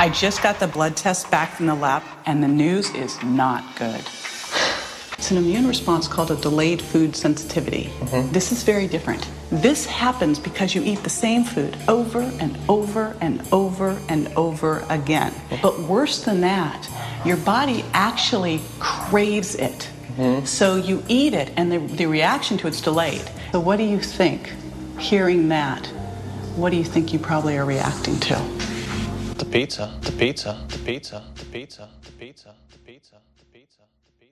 I just got the blood test back from the lab, and the news is not good. It's an immune response called a delayed food sensitivity. Mm-hmm. This is very different. This happens because you eat the same food over and over and over and over again. But worse than that, your body actually craves it. Mm-hmm. So you eat it, and the, the reaction to it's delayed. So, what do you think, hearing that? What do you think you probably are reacting to? The pizza, the pizza, the pizza, the pizza, the pizza, the pizza, the pizza, the pizza.